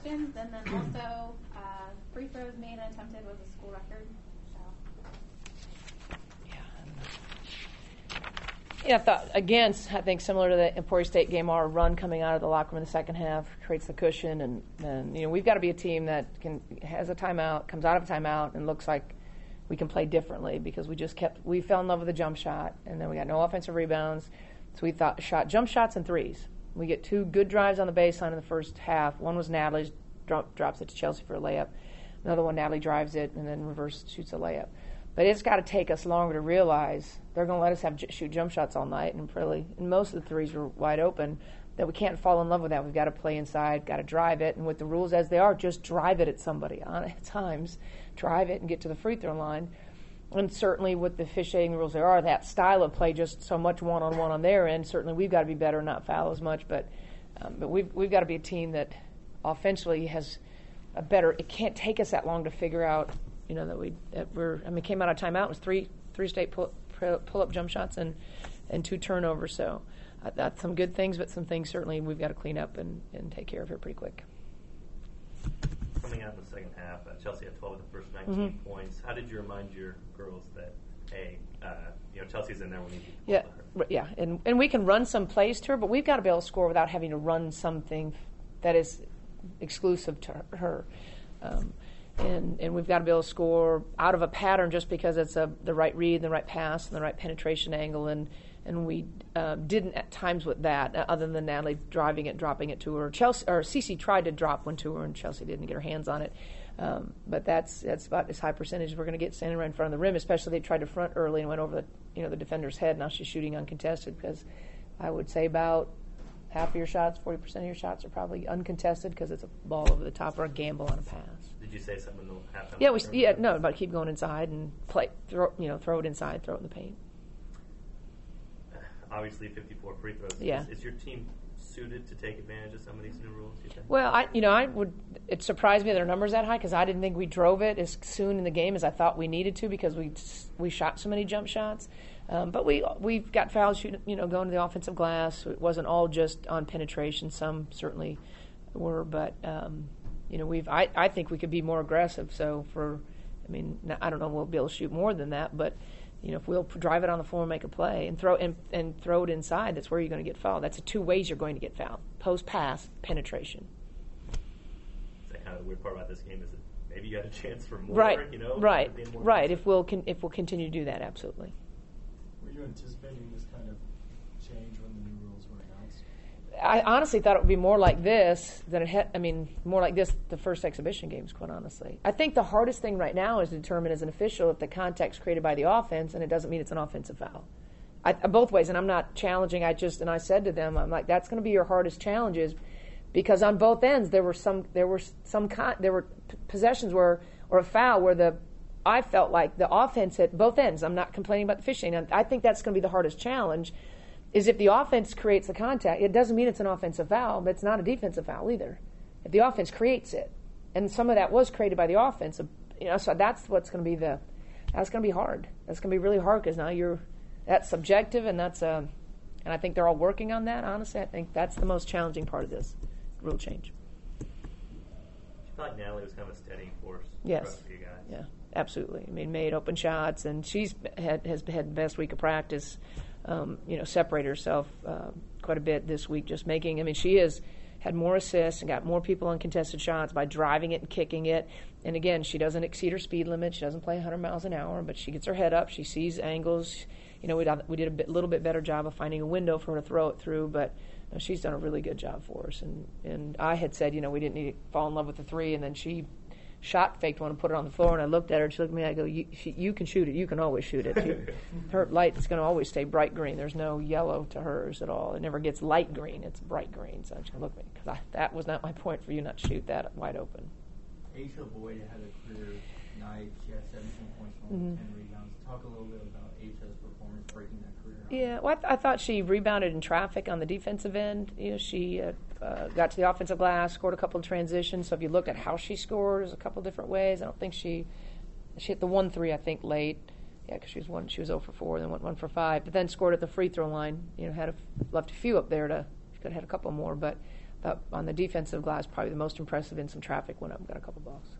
questions, and then also uh, free throws made and attempted was a school record. So Yeah, I thought again. I think similar to the Emporia State game, our run coming out of the locker room in the second half creates the cushion, and, and you know we've got to be a team that can has a timeout, comes out of a timeout, and looks like we can play differently because we just kept we fell in love with the jump shot, and then we got no offensive rebounds, so we thought shot jump shots and threes. We get two good drives on the baseline in the first half. One was Natalie's, drop, drops it to Chelsea for a layup. Another one, Natalie drives it and then reverse shoots a layup. But it's got to take us longer to realize they're going to let us have shoot jump shots all night, and really, and most of the threes were wide open. That we can't fall in love with that. We've got to play inside, got to drive it, and with the rules as they are, just drive it at somebody on at times, drive it and get to the free throw line. And certainly, with the officiating rules there are, that style of play just so much one on one on their end. Certainly, we've got to be better, not foul as much. But um, but we've we've got to be a team that offensively has a better. It can't take us that long to figure out you know that we that we're. I mean, came out of timeout it was three three state pull, pull up jump shots and and two turnovers. So uh, that's some good things, but some things certainly we've got to clean up and, and take care of here pretty quick. Coming out in the second half, uh, Chelsea had 12 of the first 19 mm-hmm. points. How did you remind your girls that, hey, uh, you know, Chelsea's in there when you need to Yeah, yeah, and and we can run some plays to her, but we've got to be able to score without having to run something that is exclusive to her. Um, and, and we've got to be able to score out of a pattern just because it's a, the right read, the right pass, and the right penetration angle. And, and we uh, didn't at times with that, uh, other than Natalie driving it, dropping it to her. Chelsea or Cece tried to drop one to her, and Chelsea didn't get her hands on it. Um, but that's that's about as high percentage as we're going to get standing right in front of the rim. Especially they tried to front early and went over the you know the defender's head. Now she's shooting uncontested because I would say about half of your shots, forty percent of your shots are probably uncontested because it's a ball over the top or a gamble on a pass. Did you say something? Yeah, we, yeah, no, about keep going inside and play, throw, you know, throw it inside, throw it in the paint. Obviously, 54 free throws. Yeah. Is, is your team suited to take advantage of some of these new rules? You think? Well, I, you know, I would. It surprised me their numbers that high because I didn't think we drove it as soon in the game as I thought we needed to because we we shot so many jump shots. Um, but we we've got fouls shooting, you know, going to the offensive glass. It wasn't all just on penetration. Some certainly were, but um, you know, we've I, I think we could be more aggressive. So for, I mean, I don't know, we'll be able to shoot more than that, but you know, if we'll drive it on the floor and make a play and throw and, and throw it inside, that's where you're going to get fouled. That's the two ways you're going to get fouled: post pass, penetration. Is that kind of the weird part about this game is that maybe you got a chance for more. Right. You know. Right. Right. If we'll con- if we'll continue to do that, absolutely. Were you anticipating this kind of change when the new rules were announced? I honestly thought it would be more like this than it had. I mean, more like this the first exhibition games. Quite honestly, I think the hardest thing right now is to determine as an official if the context created by the offense, and it doesn't mean it's an offensive foul. I, uh, both ways, and I'm not challenging. I just and I said to them, I'm like, that's going to be your hardest challenges, because on both ends there were some there were some con, there were p- possessions where or a foul where the I felt like the offense at both ends. I'm not complaining about the fishing. I think that's going to be the hardest challenge is if the offense creates the contact, it doesn't mean it's an offensive foul, but it's not a defensive foul either. If the offense creates it, and some of that was created by the offense, you know, so that's what's going to be the that's going to be hard. That's going to be really hard because now you're that's subjective, and that's a, uh, and I think they're all working on that. Honestly, I think that's the most challenging part of this rule change. She feel like Natalie was kind of a steadying force yes. for you guys? Yeah, absolutely. I mean, made open shots, and she's had has had the best week of practice um, you know, separate herself uh, quite a bit this week, just making, I mean, she has had more assists and got more people on contested shots by driving it and kicking it. And again, she doesn't exceed her speed limit. She doesn't play 100 miles an hour, but she gets her head up. She sees angles. You know, we, we did a bit, little bit better job of finding a window for her to throw it through, but you know, she's done a really good job for us. And, and I had said, you know, we didn't need to fall in love with the three, and then she shot faked one and put it on the floor. And I looked at her. and She looked at me. I go, "You, she, you can shoot it. You can always shoot it. She, her light is going to always stay bright green. There's no yellow to hers at all. It never gets light green. It's bright green." So she's going to look at me because that was not my point for you not to shoot that wide open. Aisha Boyd had a career night. She had 17 points, mm-hmm. 10 rebounds. Talk a little bit about Aisha's performance breaking that career. Yeah, well, I, th- I, thought she rebounded in traffic on the defensive end. You know, she uh, uh, got to the offensive glass, scored a couple of transitions. So if you look at how she scored, there's a couple different ways. I don't think she she hit the one three. I think late. Yeah, because she was one. She was 0 for 4, then went 1 for 5, but then scored at the free throw line. You know, had a, left a few up there to. She could have had a couple more, but thought on the defensive glass, probably the most impressive in some traffic, went up and got a couple balls.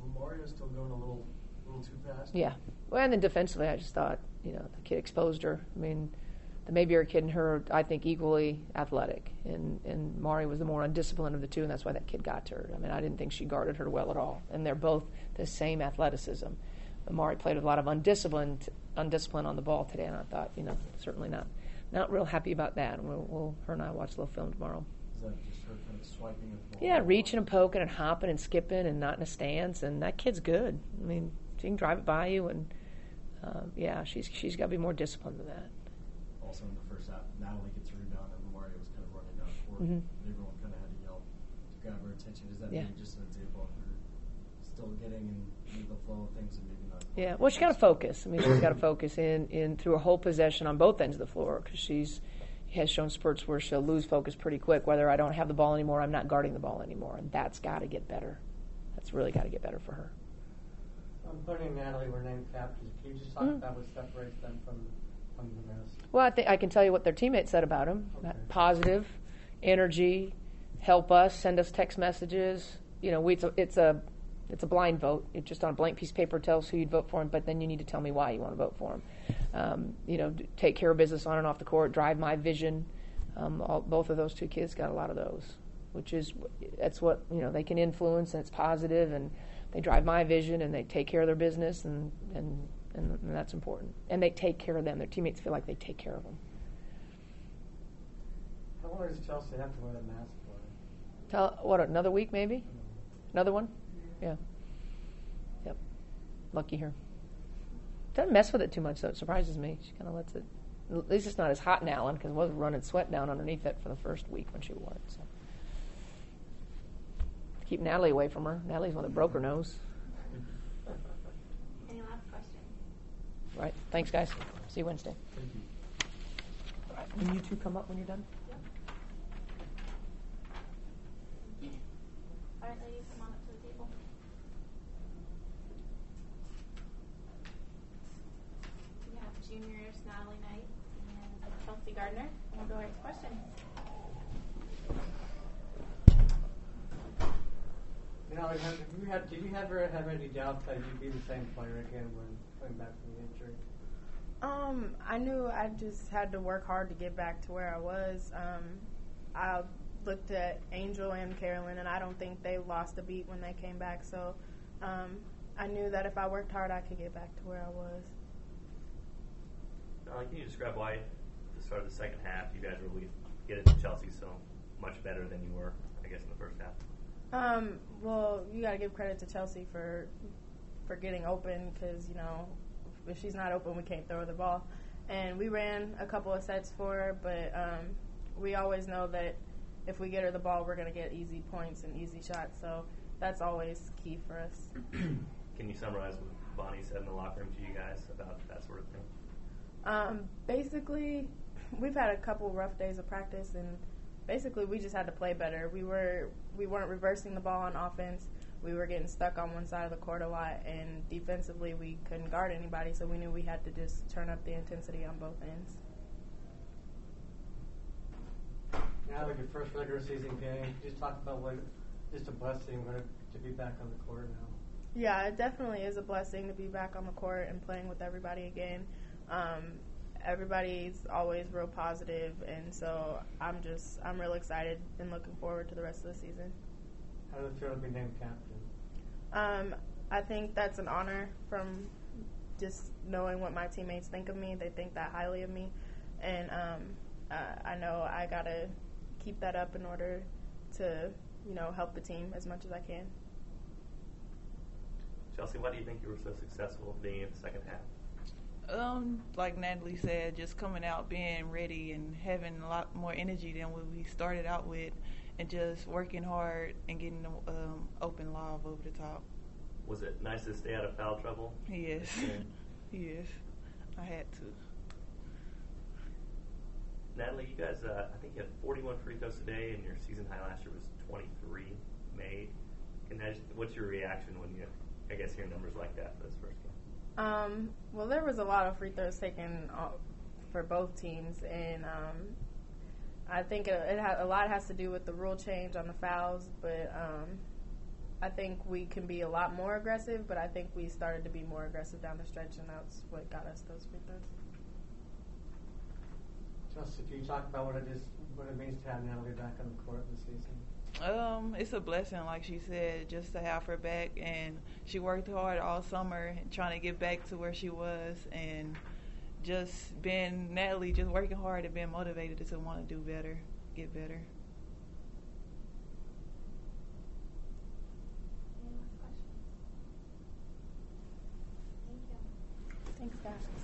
Lamario still going a little, a little too fast? Yeah. Well, and then defensively, I just thought, you know, the kid exposed her. I mean, the Mayberry kid and her, I think, equally athletic. And, and Mari was the more undisciplined of the two, and that's why that kid got to her. I mean, I didn't think she guarded her well at all. And they're both the same athleticism. But Mari played with a lot of undisciplined, undisciplined on the ball today, and I thought, you know, certainly not, not real happy about that. And we'll, we'll her and I watch a little film tomorrow. Is that just her kind of swiping of the ball? Yeah, reaching and poking and hopping and skipping and not in a stance, and that kid's good. I mean, she can drive it by you, and um, yeah, she's she's got to be more disciplined than that. Also in the first half, Natalie gets a rebound and Lamario was kind of running down court. Mhm. And everyone kind of had to yell to grab her attention. Is that Yeah. maybe just an example of her still getting in the flow of things and maybe not? Yeah, well, she's got to focus. I mean, she's got to focus in, in through a whole possession on both ends of the floor because she's has shown spurts where she'll lose focus pretty quick. Whether I don't have the ball anymore, I'm not guarding the ball anymore, and that's got to get better. That's really got to get better for her. Um, Bernie and Natalie were named captains. Can you just talk Mhm. about what separates them from, from the rest? Well, I think I can tell you what their teammates said about him: Okay. positive, energy, help us, send us text messages. You know, we, it's a it's a it's a blind vote. It just on a blank piece of paper tells who you'd vote for him, but then you need to tell me why you want to vote for him. Um, you know, d- take care of business on and off the court, drive my vision. Um, all, both of those two kids got a lot of those, which is that's what you know they can influence and it's positive and they drive my vision and they take care of their business and and and, and that's important. And they take care of them. Their teammates feel like they take care of them. How long does Chelsea have to wear the mask for? Tell what another week maybe, mm-hmm. another one, yeah, yep. Lucky her. Doesn't mess with it too much though. It surprises me. She kind of lets it. At least it's not as hot now, because it wasn't running sweat down underneath it for the first week when she wore it. So. Keep Natalie away from her. Natalie's one that broke her nose. Any last questions? Right. Thanks, guys. See you Wednesday. Thank you. All right. Can you two come up when you're done? All right, ladies, come on up to the table. We have juniors Natalie Knight and Chelsea Gardner. And we'll go right to questions. You know, have you had, did you ever have any doubts that you'd be the same player again when coming back from the injury? Um, I knew I just had to work hard to get back to where I was. Um, I looked at Angel and Carolyn, and I don't think they lost a beat when they came back. So um, I knew that if I worked hard, I could get back to where I was. Uh, can you describe why, at the start of the second half, you guys were really getting to Chelsea so much better than you were, I guess, in the first half? Um, well, you got to give credit to Chelsea for for getting open because you know if she's not open, we can't throw the ball. And we ran a couple of sets for her, but um, we always know that if we get her the ball, we're going to get easy points and easy shots. So that's always key for us. Can you summarize what Bonnie said in the locker room to you guys about that sort of thing? Um, basically, we've had a couple rough days of practice, and basically we just had to play better. We were we weren't reversing the ball on offense. We were getting stuck on one side of the court a lot, and defensively we couldn't guard anybody. So we knew we had to just turn up the intensity on both ends. Now, like your first regular season game, just talk about what just a blessing to be back on the court now. Yeah, it definitely is a blessing to be back on the court and playing with everybody again. Um, everybody's always real positive, and so I'm just I'm real excited and looking forward to the rest of the season. How does it feel to be named captain? Um, I think that's an honor from just knowing what my teammates think of me. They think that highly of me, and um, uh, I know I gotta keep that up in order to you know help the team as much as I can. Chelsea, why do you think you were so successful being in the second half? Um, like Natalie said, just coming out, being ready, and having a lot more energy than what we started out with, and just working hard and getting the um, open lob over the top. Was it nice to stay out of foul trouble? Yes, yes, I had to. Natalie, you guys, uh, I think you had 41 free throws today, and your season high last year was 23 made. Can I just, what's your reaction when you, I guess, hear numbers like that for this first game? Um, well, there was a lot of free throws taken uh, for both teams, and um, I think it, it ha- a lot has to do with the rule change on the fouls, but um, I think we can be a lot more aggressive. But I think we started to be more aggressive down the stretch, and that's what got us those free throws. Chelsea, can you talk about what it is, what it means to have Natalie back on the court this season? Um, it's a blessing, like she said, just to have her back. And she worked hard all summer trying to get back to where she was, and just being Natalie, just working hard and being motivated to want to do better, get better. Thanks, guys.